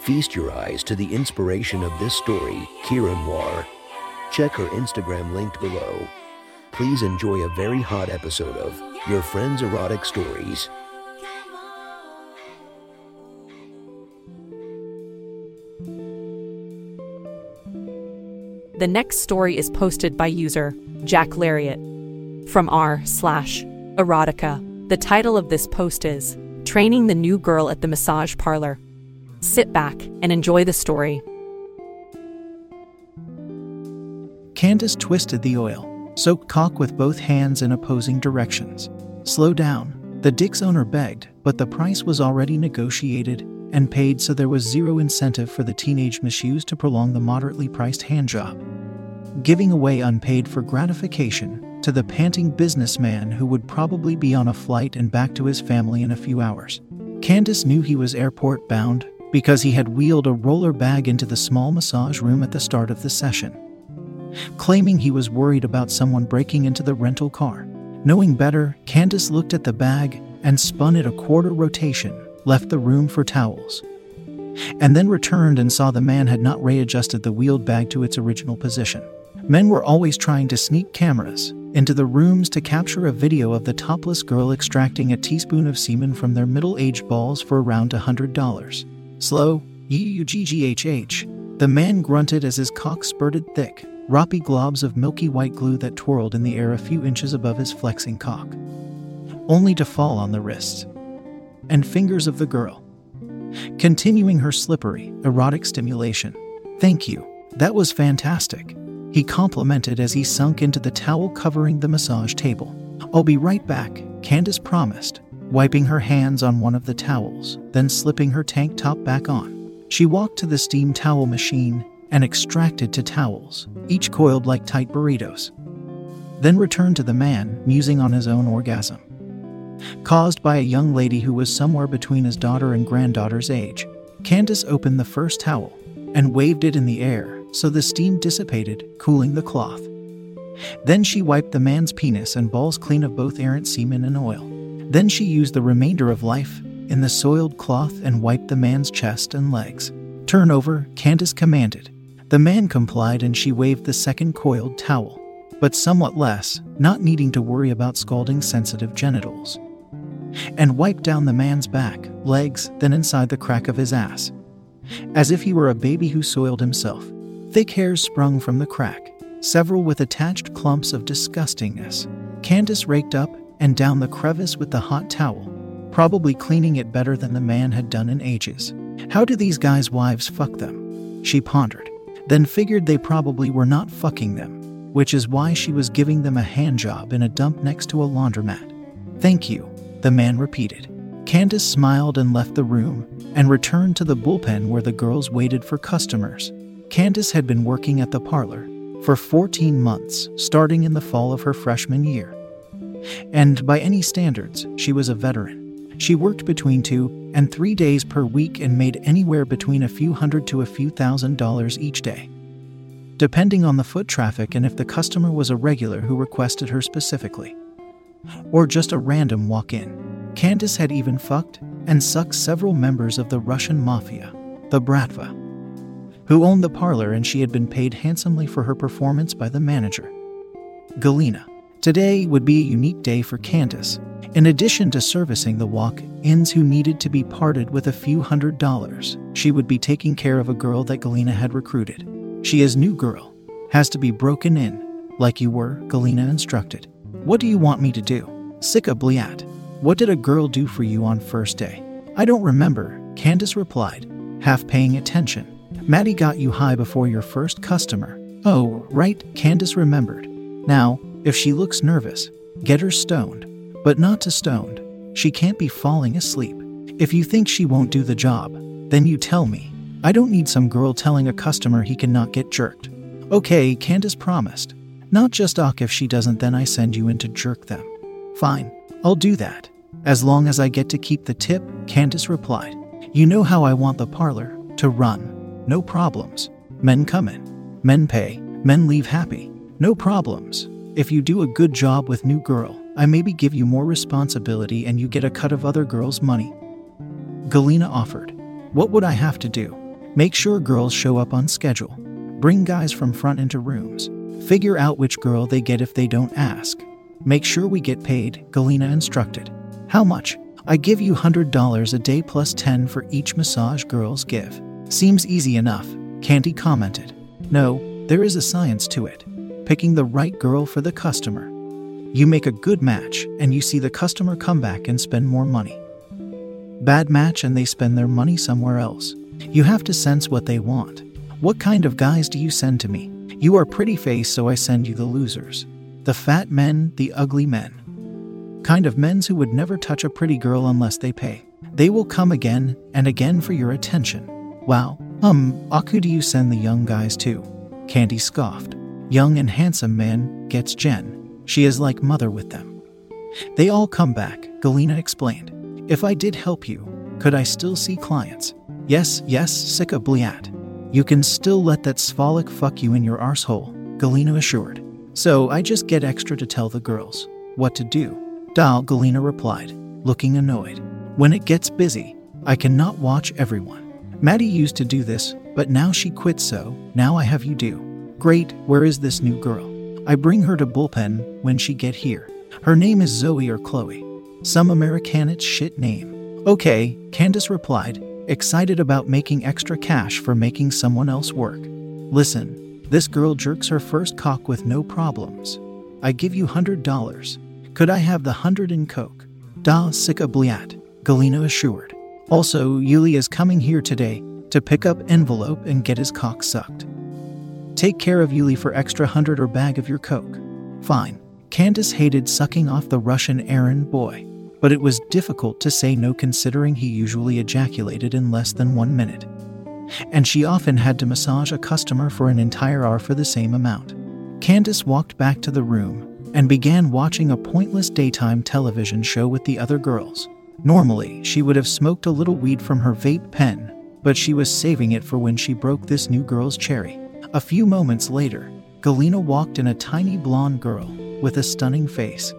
Feast your eyes to the inspiration of this story, Kieran War. Check her Instagram linked below. Please enjoy a very hot episode of Your Friend's Erotic Stories. The next story is posted by user Jack Lariat from r slash erotica. The title of this post is Training the New Girl at the Massage Parlor. Sit back and enjoy the story. Candace twisted the oil, soaked cock with both hands in opposing directions. Slow down, the Dick's owner begged, but the price was already negotiated and paid, so there was zero incentive for the teenage masseuse to prolong the moderately priced handjob. Giving away unpaid for gratification to the panting businessman who would probably be on a flight and back to his family in a few hours. Candace knew he was airport bound because he had wheeled a roller bag into the small massage room at the start of the session, claiming he was worried about someone breaking into the rental car. Knowing better, Candace looked at the bag and spun it a quarter rotation left the room for towels, and then returned and saw the man had not readjusted the wheeled bag to its original position. Men were always trying to sneak cameras into the rooms to capture a video of the topless girl extracting a teaspoon of semen from their middle aged balls for around $100. Slow, UGGHH. The man grunted as his cock spurted thick, roppy globs of milky white glue that twirled in the air a few inches above his flexing cock, only to fall on the wrists and fingers of the girl, continuing her slippery, erotic stimulation. Thank you. That was fantastic. He complimented as he sunk into the towel covering the massage table. I'll be right back, Candace promised, wiping her hands on one of the towels, then slipping her tank top back on. She walked to the steam towel machine and extracted two towels, each coiled like tight burritos. Then returned to the man, musing on his own orgasm caused by a young lady who was somewhere between his daughter and granddaughter's age. Candace opened the first towel and waved it in the air so the steam dissipated, cooling the cloth. Then she wiped the man's penis and balls clean of both errant semen and oil. Then she used the remainder of life in the soiled cloth and wiped the man's chest and legs. Turn over, Candace commanded. The man complied and she waved the second coiled towel, but somewhat less, not needing to worry about scalding sensitive genitals and wiped down the man's back, legs, then inside the crack of his ass, as if he were a baby who soiled himself. Thick hairs sprung from the crack, several with attached clumps of disgustingness. Candace raked up and down the crevice with the hot towel, probably cleaning it better than the man had done in ages. How do these guys' wives fuck them? She pondered, then figured they probably were not fucking them, which is why she was giving them a hand job in a dump next to a laundromat. Thank you, the man repeated. Candace smiled and left the room and returned to the bullpen where the girls waited for customers. Candace had been working at the parlor for 14 months, starting in the fall of her freshman year. And by any standards, she was a veteran. She worked between two and three days per week and made anywhere between a few hundred to a few thousand dollars each day, depending on the foot traffic and if the customer was a regular who requested her specifically or just a random walk in. Candace had even fucked and sucked several members of the Russian mafia, the Bratva, who owned the parlor, and she had been paid handsomely for her performance by the manager, Galina. Today would be a unique day for Candace. In addition to servicing the walk ins who needed to be parted with a few hundred dollars, she would be taking care of a girl that Galina had recruited. She is new girl, has to be broken in, like you were, Galina instructed. What do you want me to do? Sika Bliat. What did a girl do for you on first day? I don't remember, Candace replied, half paying attention. Maddie got you high before your first customer. Oh, right, Candace remembered. Now, if she looks nervous, get her stoned. But not to stoned. She can't be falling asleep. If you think she won't do the job, then you tell me. I don't need some girl telling a customer he cannot get jerked. Okay, Candace promised. Not just Ock if she doesn't, then I send you in to jerk them. Fine, I'll do that. As long as I get to keep the tip, Candace replied. You know how I want the parlor to run. No problems. Men come in, men pay, men leave happy. No problems. If you do a good job with new girl, I maybe give you more responsibility and you get a cut of other girls' money. Galena offered. What would I have to do? Make sure girls show up on schedule. Bring guys from front into rooms. Figure out which girl they get if they don't ask. Make sure we get paid, Galena instructed. How much? I give you $100 a day plus 10 for each massage girls give. Seems easy enough, Candy commented. No, there is a science to it. Picking the right girl for the customer. You make a good match, and you see the customer come back and spend more money. Bad match, and they spend their money somewhere else. You have to sense what they want. What kind of guys do you send to me? You are pretty face, so I send you the losers. The fat men, the ugly men kind of men's who would never touch a pretty girl unless they pay. They will come again and again for your attention. Wow. Um, Aku do you send the young guys to? Candy scoffed. Young and handsome man gets Jen. She is like mother with them. They all come back, Galena explained. If I did help you, could I still see clients? Yes, yes, sicka bliat. You can still let that svalik fuck you in your arsehole, Galena assured. So I just get extra to tell the girls what to do. Dal, Galena replied, looking annoyed. When it gets busy, I cannot watch everyone. Maddie used to do this, but now she quit, so now I have you do. Great, where is this new girl? I bring her to bullpen when she get here. Her name is Zoe or Chloe. Some Americanate shit name. Okay, Candace replied, excited about making extra cash for making someone else work. Listen, this girl jerks her first cock with no problems. I give you $100. Could I have the hundred in Coke? Da sika bliat, Galena assured. Also, Yuli is coming here today to pick up envelope and get his cock sucked. Take care of Yuli for extra hundred or bag of your Coke. Fine. Candace hated sucking off the Russian errand boy, but it was difficult to say no considering he usually ejaculated in less than one minute. And she often had to massage a customer for an entire hour for the same amount. Candace walked back to the room and began watching a pointless daytime television show with the other girls. Normally, she would have smoked a little weed from her vape pen, but she was saving it for when she broke this new girl's cherry. A few moments later, Galena walked in a tiny blonde girl with a stunning face,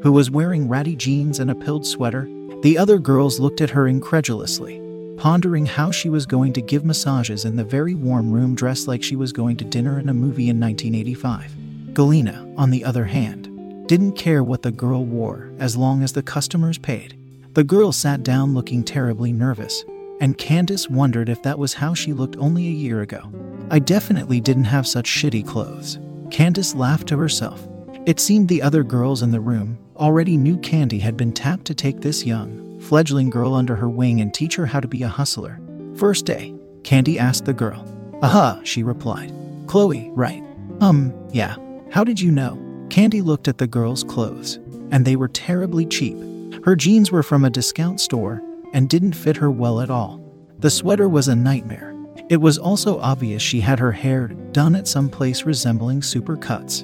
who was wearing ratty jeans and a pilled sweater. The other girls looked at her incredulously, pondering how she was going to give massages in the very warm room dressed like she was going to dinner in a movie in 1985. Galena, on the other hand, didn't care what the girl wore as long as the customers paid. The girl sat down looking terribly nervous, and Candace wondered if that was how she looked only a year ago. I definitely didn't have such shitty clothes. Candace laughed to herself. It seemed the other girls in the room already knew Candy had been tapped to take this young, fledgling girl under her wing and teach her how to be a hustler. First day, Candy asked the girl. Aha, she replied. Chloe, right? Um, yeah. How did you know? Candy looked at the girl's clothes, and they were terribly cheap. Her jeans were from a discount store and didn't fit her well at all. The sweater was a nightmare. It was also obvious she had her hair done at some place resembling supercuts.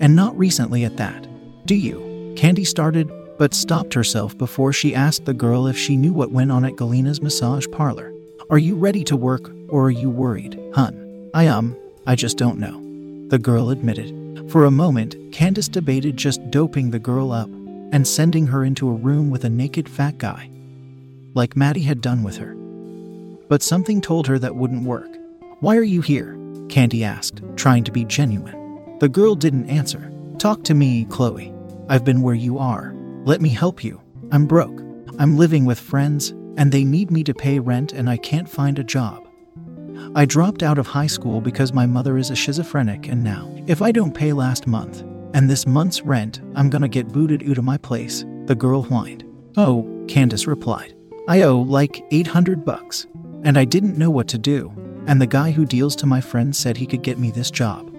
And not recently at that. Do you? Candy started, but stopped herself before she asked the girl if she knew what went on at Galena's massage parlor. Are you ready to work, or are you worried, hun? I am, I just don't know the girl admitted. For a moment, Candace debated just doping the girl up and sending her into a room with a naked fat guy, like Maddie had done with her. But something told her that wouldn't work. Why are you here? Candy asked, trying to be genuine. The girl didn't answer. Talk to me, Chloe. I've been where you are. Let me help you. I'm broke. I'm living with friends, and they need me to pay rent, and I can't find a job. I dropped out of high school because my mother is a schizophrenic, and now, if I don't pay last month and this month's rent, I'm gonna get booted out of my place, the girl whined. Oh, Candace replied. I owe like 800 bucks, and I didn't know what to do, and the guy who deals to my friend said he could get me this job.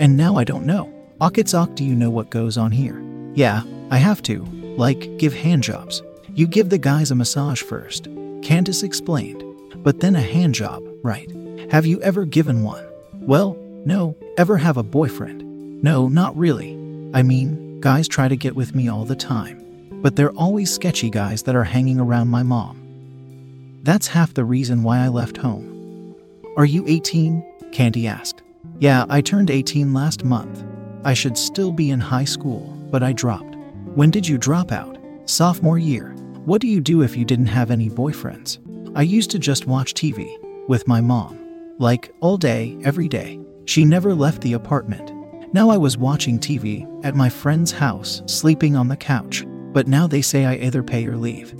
And now I don't know. Akitsak, do you know what goes on here? Yeah, I have to. Like, give handjobs. You give the guys a massage first. Candace explained. But then a handjob, right? Have you ever given one? Well, no. Ever have a boyfriend? No, not really. I mean, guys try to get with me all the time. But they're always sketchy guys that are hanging around my mom. That's half the reason why I left home. Are you 18? Candy asked. Yeah, I turned 18 last month. I should still be in high school, but I dropped. When did you drop out? Sophomore year. What do you do if you didn't have any boyfriends? I used to just watch TV with my mom. Like, all day, every day. She never left the apartment. Now I was watching TV at my friend's house, sleeping on the couch, but now they say I either pay or leave.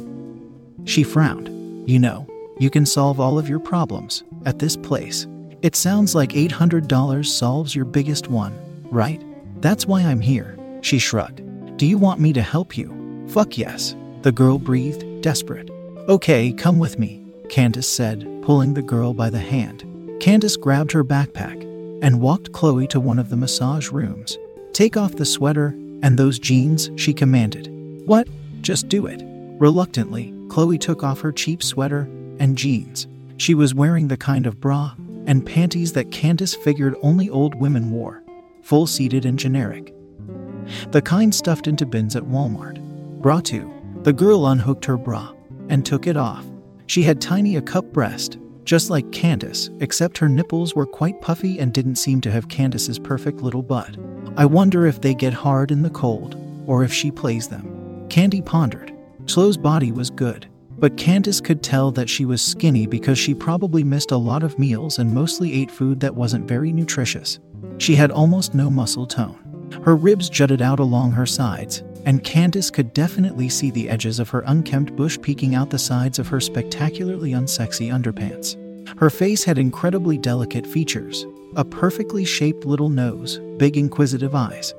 She frowned. You know, you can solve all of your problems at this place. It sounds like $800 solves your biggest one, right? That's why I'm here. She shrugged. Do you want me to help you? Fuck yes. The girl breathed, desperate. Okay, come with me, Candace said, pulling the girl by the hand. Candace grabbed her backpack and walked Chloe to one of the massage rooms. Take off the sweater and those jeans, she commanded. What? Just do it. Reluctantly, Chloe took off her cheap sweater and jeans. She was wearing the kind of bra and panties that Candace figured only old women wore, full seated and generic. The kind stuffed into bins at Walmart. Bra 2. The girl unhooked her bra and took it off. She had tiny a cup breast, just like Candace, except her nipples were quite puffy and didn't seem to have Candace's perfect little butt. I wonder if they get hard in the cold, or if she plays them. Candy pondered. Chloe's body was good, but Candace could tell that she was skinny because she probably missed a lot of meals and mostly ate food that wasn't very nutritious. She had almost no muscle tone. Her ribs jutted out along her sides, and Candace could definitely see the edges of her unkempt bush peeking out the sides of her spectacularly unsexy underpants. Her face had incredibly delicate features a perfectly shaped little nose, big inquisitive eyes.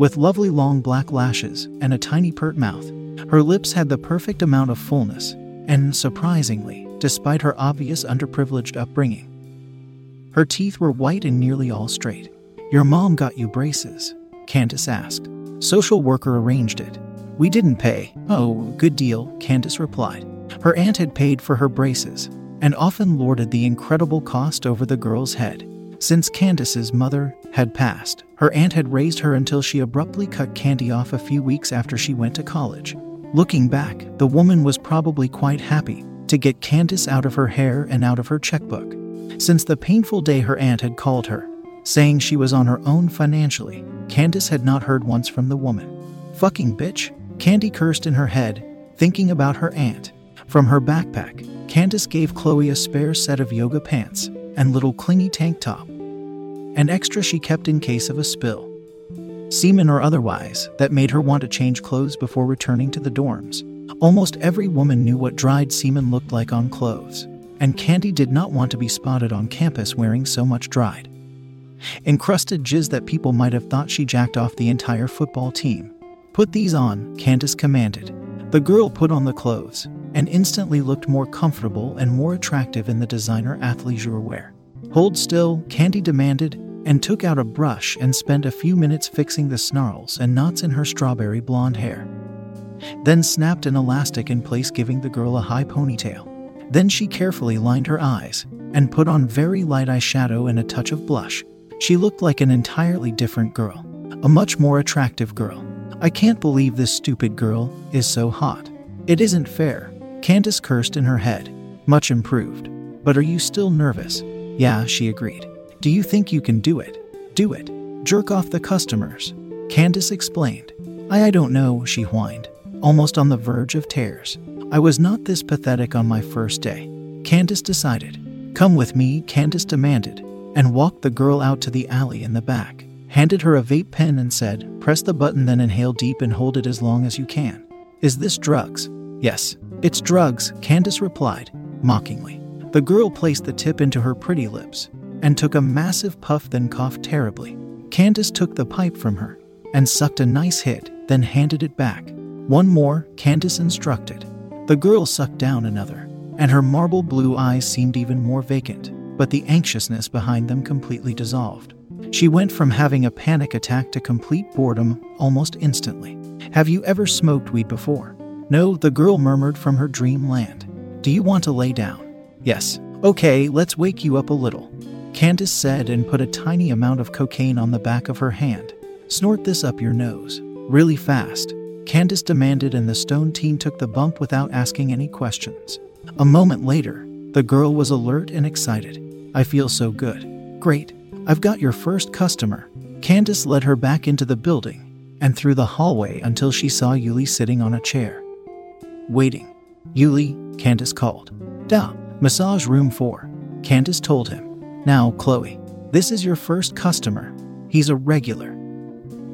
With lovely long black lashes and a tiny pert mouth, her lips had the perfect amount of fullness, and surprisingly, despite her obvious underprivileged upbringing, her teeth were white and nearly all straight. Your mom got you braces? Candace asked. Social worker arranged it. We didn't pay. Oh, good deal, Candace replied. Her aunt had paid for her braces, and often lorded the incredible cost over the girl's head. Since Candace's mother had passed, her aunt had raised her until she abruptly cut Candy off a few weeks after she went to college. Looking back, the woman was probably quite happy to get Candace out of her hair and out of her checkbook. Since the painful day her aunt had called her, saying she was on her own financially, Candace had not heard once from the woman. Fucking bitch, Candy cursed in her head, thinking about her aunt. From her backpack, Candace gave Chloe a spare set of yoga pants and little clingy tank top. An extra she kept in case of a spill semen or otherwise, that made her want to change clothes before returning to the dorms. Almost every woman knew what dried semen looked like on clothes, and Candy did not want to be spotted on campus wearing so much dried. Encrusted jizz that people might have thought she jacked off the entire football team. Put these on, Candace commanded. The girl put on the clothes and instantly looked more comfortable and more attractive in the designer athleisure wear. Hold still, Candy demanded, and took out a brush and spent a few minutes fixing the snarls and knots in her strawberry blonde hair. Then snapped an elastic in place, giving the girl a high ponytail. Then she carefully lined her eyes and put on very light eyeshadow and a touch of blush. She looked like an entirely different girl, a much more attractive girl. I can't believe this stupid girl is so hot. It isn't fair. Candace cursed in her head. Much improved. But are you still nervous? Yeah, she agreed. Do you think you can do it? Do it. Jerk off the customers. Candace explained. I, I don't know, she whined, almost on the verge of tears. I was not this pathetic on my first day. Candace decided. Come with me, Candace demanded, and walked the girl out to the alley in the back, handed her a vape pen, and said, Press the button, then inhale deep and hold it as long as you can. Is this drugs? Yes, it's drugs, Candace replied, mockingly. The girl placed the tip into her pretty lips and took a massive puff, then coughed terribly. Candace took the pipe from her and sucked a nice hit, then handed it back. One more, Candace instructed. The girl sucked down another, and her marble blue eyes seemed even more vacant, but the anxiousness behind them completely dissolved. She went from having a panic attack to complete boredom almost instantly. Have you ever smoked weed before? No, the girl murmured from her dreamland. Do you want to lay down? Yes. Okay, let's wake you up a little. Candace said and put a tiny amount of cocaine on the back of her hand. Snort this up your nose. Really fast. Candace demanded, and the stone teen took the bump without asking any questions. A moment later, the girl was alert and excited. I feel so good. Great. I've got your first customer. Candace led her back into the building and through the hallway until she saw Yuli sitting on a chair. Waiting. Yuli, Candace called. Da, massage room 4. Candace told him. Now, Chloe, this is your first customer. He's a regular.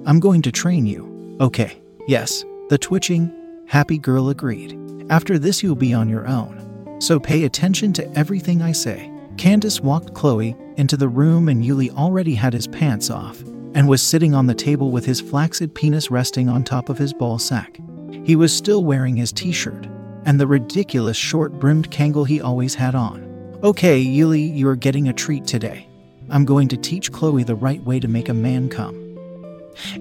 I'm going to train you. Okay. Yes, the twitching, happy girl agreed. After this, you'll be on your own. So pay attention to everything I say. Candace walked Chloe into the room, and Yuli already had his pants off and was sitting on the table with his flaccid penis resting on top of his ball sack. He was still wearing his t shirt and the ridiculous short brimmed Kangol he always had on. Okay, Yuli, you're getting a treat today. I'm going to teach Chloe the right way to make a man come.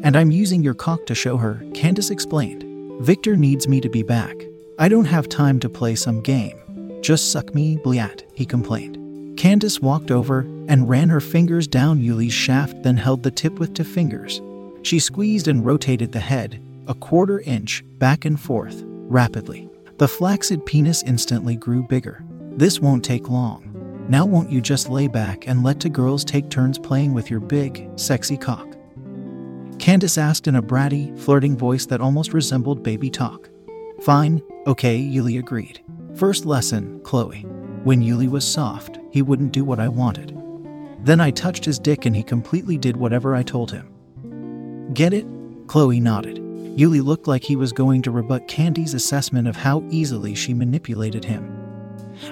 And I'm using your cock to show her, Candace explained. Victor needs me to be back. I don't have time to play some game. Just suck me, bliat, he complained. Candace walked over and ran her fingers down Yuli's shaft, then held the tip with two fingers. She squeezed and rotated the head, a quarter inch, back and forth, rapidly. The flaccid penis instantly grew bigger. This won't take long. Now, won't you just lay back and let two girls take turns playing with your big, sexy cock? Candace asked in a bratty, flirting voice that almost resembled baby talk. Fine, okay, Yuli agreed. First lesson, Chloe. When Yuli was soft, he wouldn't do what I wanted. Then I touched his dick and he completely did whatever I told him. Get it? Chloe nodded. Yuli looked like he was going to rebut Candy's assessment of how easily she manipulated him.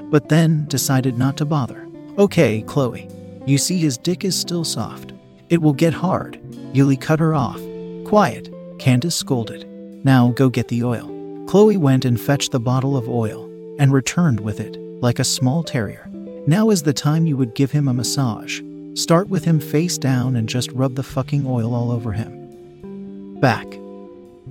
But then decided not to bother. Okay, Chloe. You see, his dick is still soft. It will get hard. Yuli cut her off. Quiet, Candace scolded. Now go get the oil. Chloe went and fetched the bottle of oil and returned with it, like a small terrier. Now is the time you would give him a massage. Start with him face down and just rub the fucking oil all over him. Back,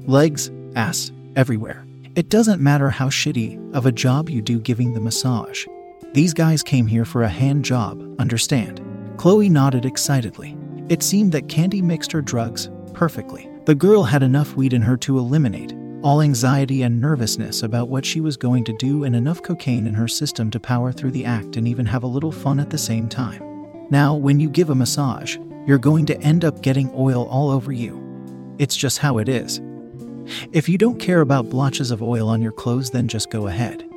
legs, ass, everywhere. It doesn't matter how shitty of a job you do giving the massage. These guys came here for a hand job, understand? Chloe nodded excitedly. It seemed that Candy mixed her drugs perfectly. The girl had enough weed in her to eliminate all anxiety and nervousness about what she was going to do, and enough cocaine in her system to power through the act and even have a little fun at the same time. Now, when you give a massage, you're going to end up getting oil all over you. It's just how it is. If you don't care about blotches of oil on your clothes, then just go ahead.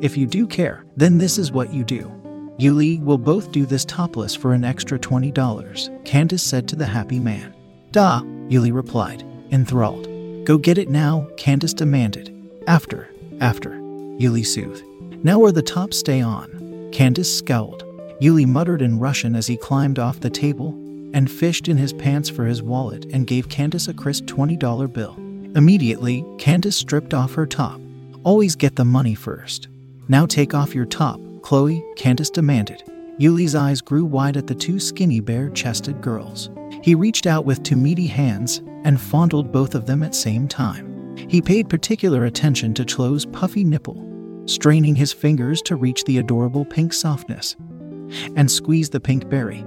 If you do care, then this is what you do. Yuli will both do this topless for an extra $20, Candace said to the happy man. Da, Yuli replied, enthralled. Go get it now, Candace demanded. After, after, Yuli soothed. Now where the tops stay on. Candace scowled. Yuli muttered in Russian as he climbed off the table and fished in his pants for his wallet and gave Candace a crisp $20 bill. Immediately, Candace stripped off her top. Always get the money first. Now take off your top, Chloe, Candace demanded. Yuli's eyes grew wide at the two skinny, bare chested girls. He reached out with two meaty hands and fondled both of them at same time. He paid particular attention to Chloe's puffy nipple, straining his fingers to reach the adorable pink softness, and squeeze the pink berry.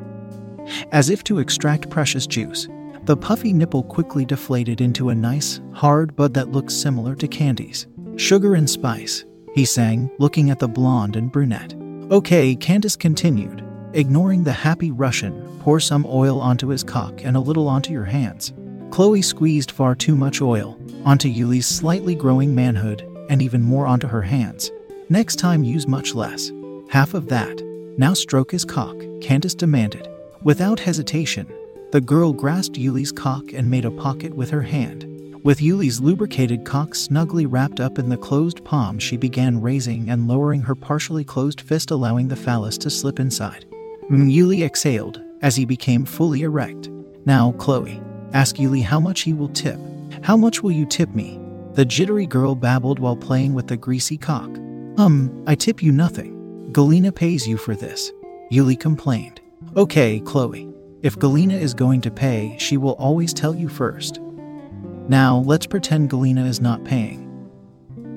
As if to extract precious juice, the puffy nipple quickly deflated into a nice, hard bud that looked similar to Candy's. Sugar and spice, he sang, looking at the blonde and brunette. Okay, Candace continued, ignoring the happy Russian, pour some oil onto his cock and a little onto your hands. Chloe squeezed far too much oil onto Yuli's slightly growing manhood and even more onto her hands. Next time, use much less. Half of that. Now stroke his cock, Candace demanded. Without hesitation, the girl grasped Yuli's cock and made a pocket with her hand. With Yuli's lubricated cock snugly wrapped up in the closed palm, she began raising and lowering her partially closed fist, allowing the phallus to slip inside. Yuli exhaled as he became fully erect. Now, Chloe, Ask Yuli how much he will tip. How much will you tip me? The jittery girl babbled while playing with the greasy cock. Um, I tip you nothing. Galina pays you for this. Yuli complained. Okay, Chloe. If Galina is going to pay, she will always tell you first. Now, let's pretend Galina is not paying.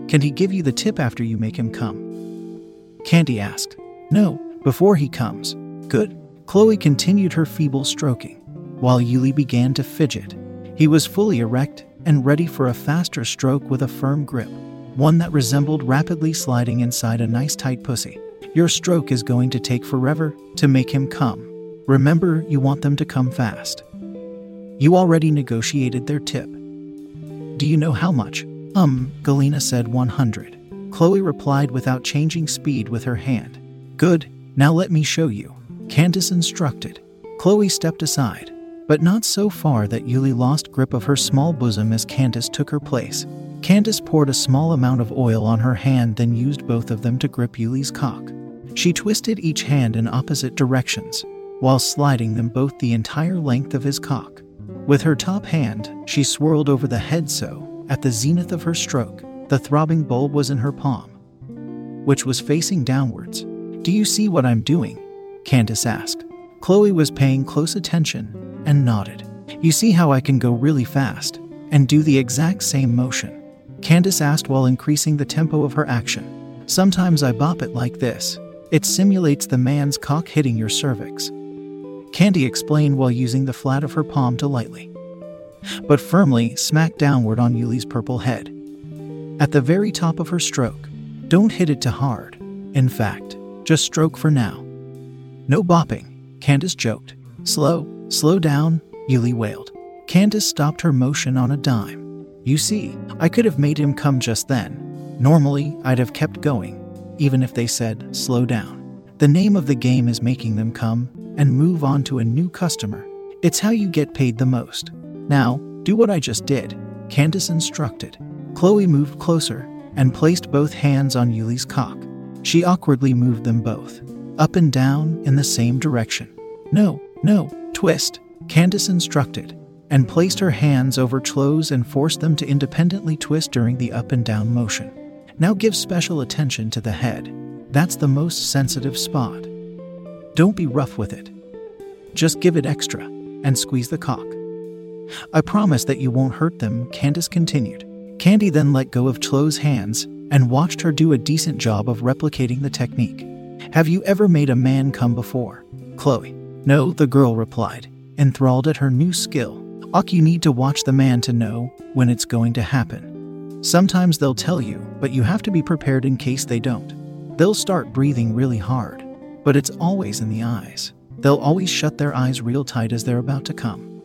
Can he give you the tip after you make him come? Candy asked. No, before he comes. Good. Chloe continued her feeble stroking, while Yuli began to fidget. He was fully erect and ready for a faster stroke with a firm grip, one that resembled rapidly sliding inside a nice tight pussy. Your stroke is going to take forever to make him come. Remember, you want them to come fast. You already negotiated their tip. Do you know how much? Um, Galena said 100. Chloe replied without changing speed with her hand. Good, now let me show you. Candace instructed. Chloe stepped aside, but not so far that Yuli lost grip of her small bosom as Candace took her place. Candace poured a small amount of oil on her hand, then used both of them to grip Yuli's cock. She twisted each hand in opposite directions, while sliding them both the entire length of his cock. With her top hand, she swirled over the head so, at the zenith of her stroke, the throbbing bulb was in her palm, which was facing downwards. Do you see what I'm doing? Candace asked. Chloe was paying close attention and nodded. You see how I can go really fast and do the exact same motion? Candace asked while increasing the tempo of her action. Sometimes I bop it like this. It simulates the man's cock hitting your cervix. Candy explained while using the flat of her palm to lightly, but firmly smack downward on Yuli's purple head. At the very top of her stroke, don't hit it too hard. In fact, just stroke for now. No bopping, Candace joked. Slow, slow down, Yuli wailed. Candace stopped her motion on a dime. You see, I could have made him come just then. Normally, I'd have kept going, even if they said, slow down. The name of the game is making them come and move on to a new customer. It's how you get paid the most. Now, do what I just did, Candace instructed. Chloe moved closer and placed both hands on Yuli's cock. She awkwardly moved them both, up and down in the same direction. No, no, twist, Candace instructed, and placed her hands over Chloe's and forced them to independently twist during the up and down motion. Now give special attention to the head. That's the most sensitive spot. Don't be rough with it. Just give it extra and squeeze the cock. I promise that you won't hurt them, Candace continued. Candy then let go of Chloe's hands and watched her do a decent job of replicating the technique. Have you ever made a man come before? Chloe. No, the girl replied, enthralled at her new skill. Ak, you need to watch the man to know when it's going to happen. Sometimes they'll tell you, but you have to be prepared in case they don't. They'll start breathing really hard, but it's always in the eyes. They'll always shut their eyes real tight as they're about to come.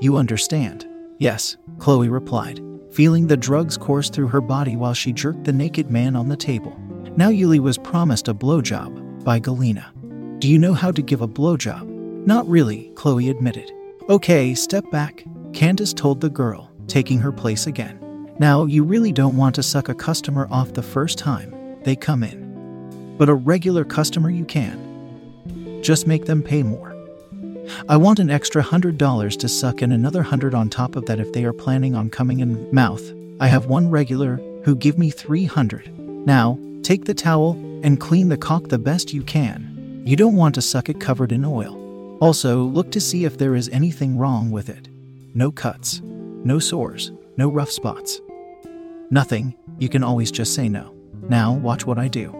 You understand? Yes, Chloe replied, feeling the drugs course through her body while she jerked the naked man on the table. Now Yuli was promised a blowjob by Galena. Do you know how to give a blowjob? Not really, Chloe admitted. Okay, step back, Candace told the girl, taking her place again. Now, you really don't want to suck a customer off the first time they come in. But a regular customer you can. Just make them pay more. I want an extra hundred dollars to suck and another hundred on top of that if they are planning on coming in mouth. I have one regular who give me three hundred. Now, take the towel and clean the cock the best you can. You don't want to suck it covered in oil. Also, look to see if there is anything wrong with it. No cuts, no sores, no rough spots. Nothing, you can always just say no. Now, watch what I do.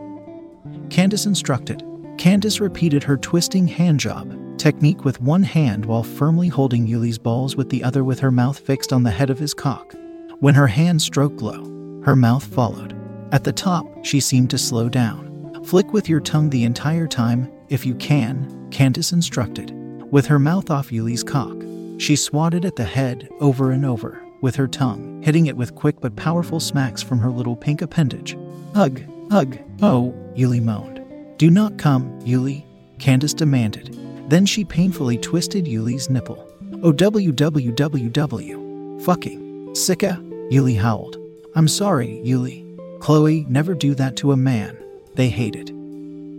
Candace instructed. Candace repeated her twisting hand job technique with one hand while firmly holding Yuli's balls with the other with her mouth fixed on the head of his cock. When her hand stroked low, her mouth followed. At the top, she seemed to slow down. Flick with your tongue the entire time, if you can, Candace instructed. With her mouth off Yuli's cock, she swatted at the head over and over with her tongue, hitting it with quick but powerful smacks from her little pink appendage. Ugh, ugh, oh, Yuli moaned. Do not come, Yuli, Candace demanded. Then she painfully twisted Yuli's nipple. Oh, www. Fucking. Sicka, Yuli howled. I'm sorry, Yuli. Chloe, never do that to a man. They hate it.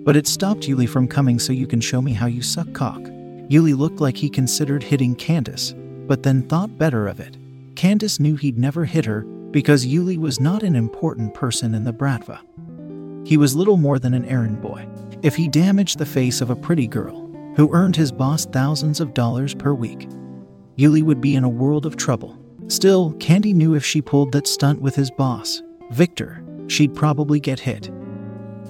But it stopped Yuli from coming so you can show me how you suck cock. Yuli looked like he considered hitting Candace, but then thought better of it. Candace knew he'd never hit her because Yuli was not an important person in the Bratva. He was little more than an errand boy. If he damaged the face of a pretty girl, who earned his boss thousands of dollars per week. Yuli would be in a world of trouble. Still, Candy knew if she pulled that stunt with his boss, Victor, she'd probably get hit.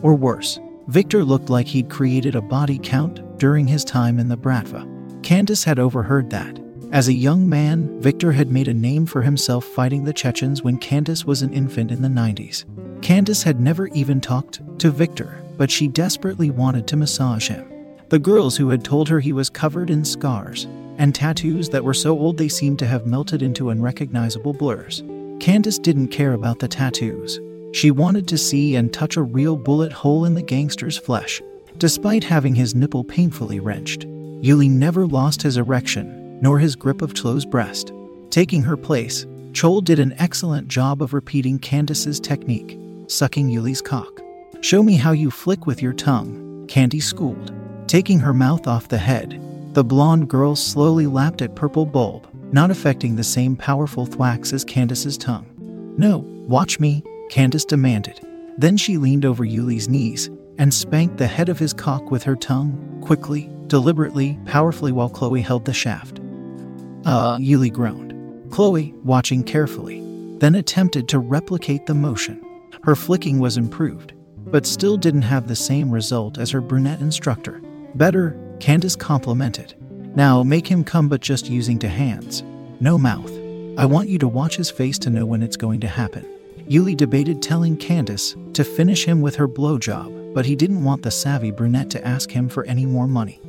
or worse. Victor looked like he'd created a body count during his time in the Bratva. Candace had overheard that. As a young man, Victor had made a name for himself fighting the Chechens when Candace was an infant in the 90s. Candace had never even talked to Victor, but she desperately wanted to massage him. The girls who had told her he was covered in scars and tattoos that were so old they seemed to have melted into unrecognizable blurs. Candace didn't care about the tattoos. She wanted to see and touch a real bullet hole in the gangster's flesh. Despite having his nipple painfully wrenched, Yuli never lost his erection, nor his grip of Chloe's breast. Taking her place, Chloe did an excellent job of repeating Candace's technique, sucking Yuli's cock. Show me how you flick with your tongue, Candy schooled. Taking her mouth off the head, the blonde girl slowly lapped at Purple Bulb, not affecting the same powerful thwacks as Candace's tongue. No, watch me, Candace demanded. Then she leaned over Yuli's knees and spanked the head of his cock with her tongue, quickly, deliberately, powerfully while Chloe held the shaft. Uh, Yuli groaned. Chloe, watching carefully, then attempted to replicate the motion. Her flicking was improved, but still didn't have the same result as her brunette instructor. Better, Candace complimented. Now make him come, but just using two hands. No mouth. I want you to watch his face to know when it's going to happen. Yuli debated telling Candace to finish him with her blowjob, but he didn't want the savvy brunette to ask him for any more money.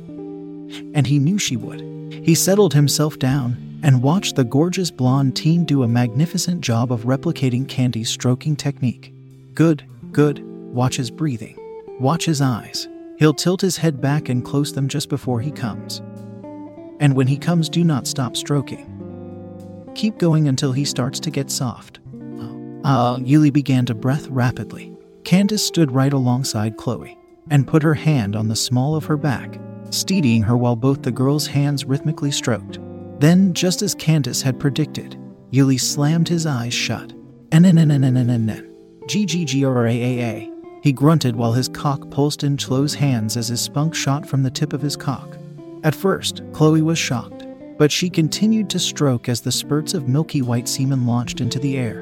And he knew she would. He settled himself down and watched the gorgeous blonde teen do a magnificent job of replicating Candy's stroking technique. Good, good, watch his breathing. Watch his eyes. He'll tilt his head back and close them just before he comes. And when he comes, do not stop stroking. Keep going until he starts to get soft. Ah, uh, Yuli began to breath rapidly. Candace stood right alongside Chloe and put her hand on the small of her back, steadying her while both the girls' hands rhythmically stroked. Then, just as Candace had predicted, Yuli slammed his eyes shut. N-N-N-N-N-N-N. G-G-G-R-A-A-A. He grunted while his cock pulsed in Chloe's hands as his spunk shot from the tip of his cock. At first, Chloe was shocked, but she continued to stroke as the spurts of milky white semen launched into the air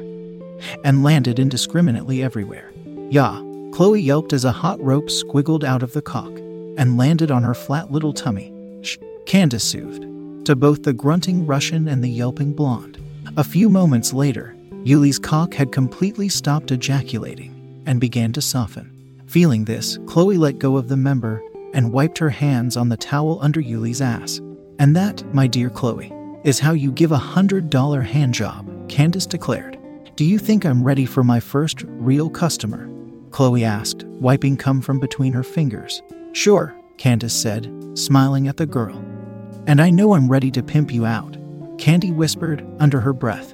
and landed indiscriminately everywhere. Yah, Chloe yelped as a hot rope squiggled out of the cock and landed on her flat little tummy. Shh, Candace soothed, to both the grunting Russian and the yelping blonde. A few moments later, Yuli's cock had completely stopped ejaculating and began to soften. Feeling this, Chloe let go of the member and wiped her hands on the towel under Yuli's ass. And that, my dear Chloe, is how you give a hundred dollar hand job, Candace declared. Do you think I'm ready for my first real customer? Chloe asked, wiping cum from between her fingers. Sure, Candace said, smiling at the girl. And I know I'm ready to pimp you out, Candy whispered under her breath.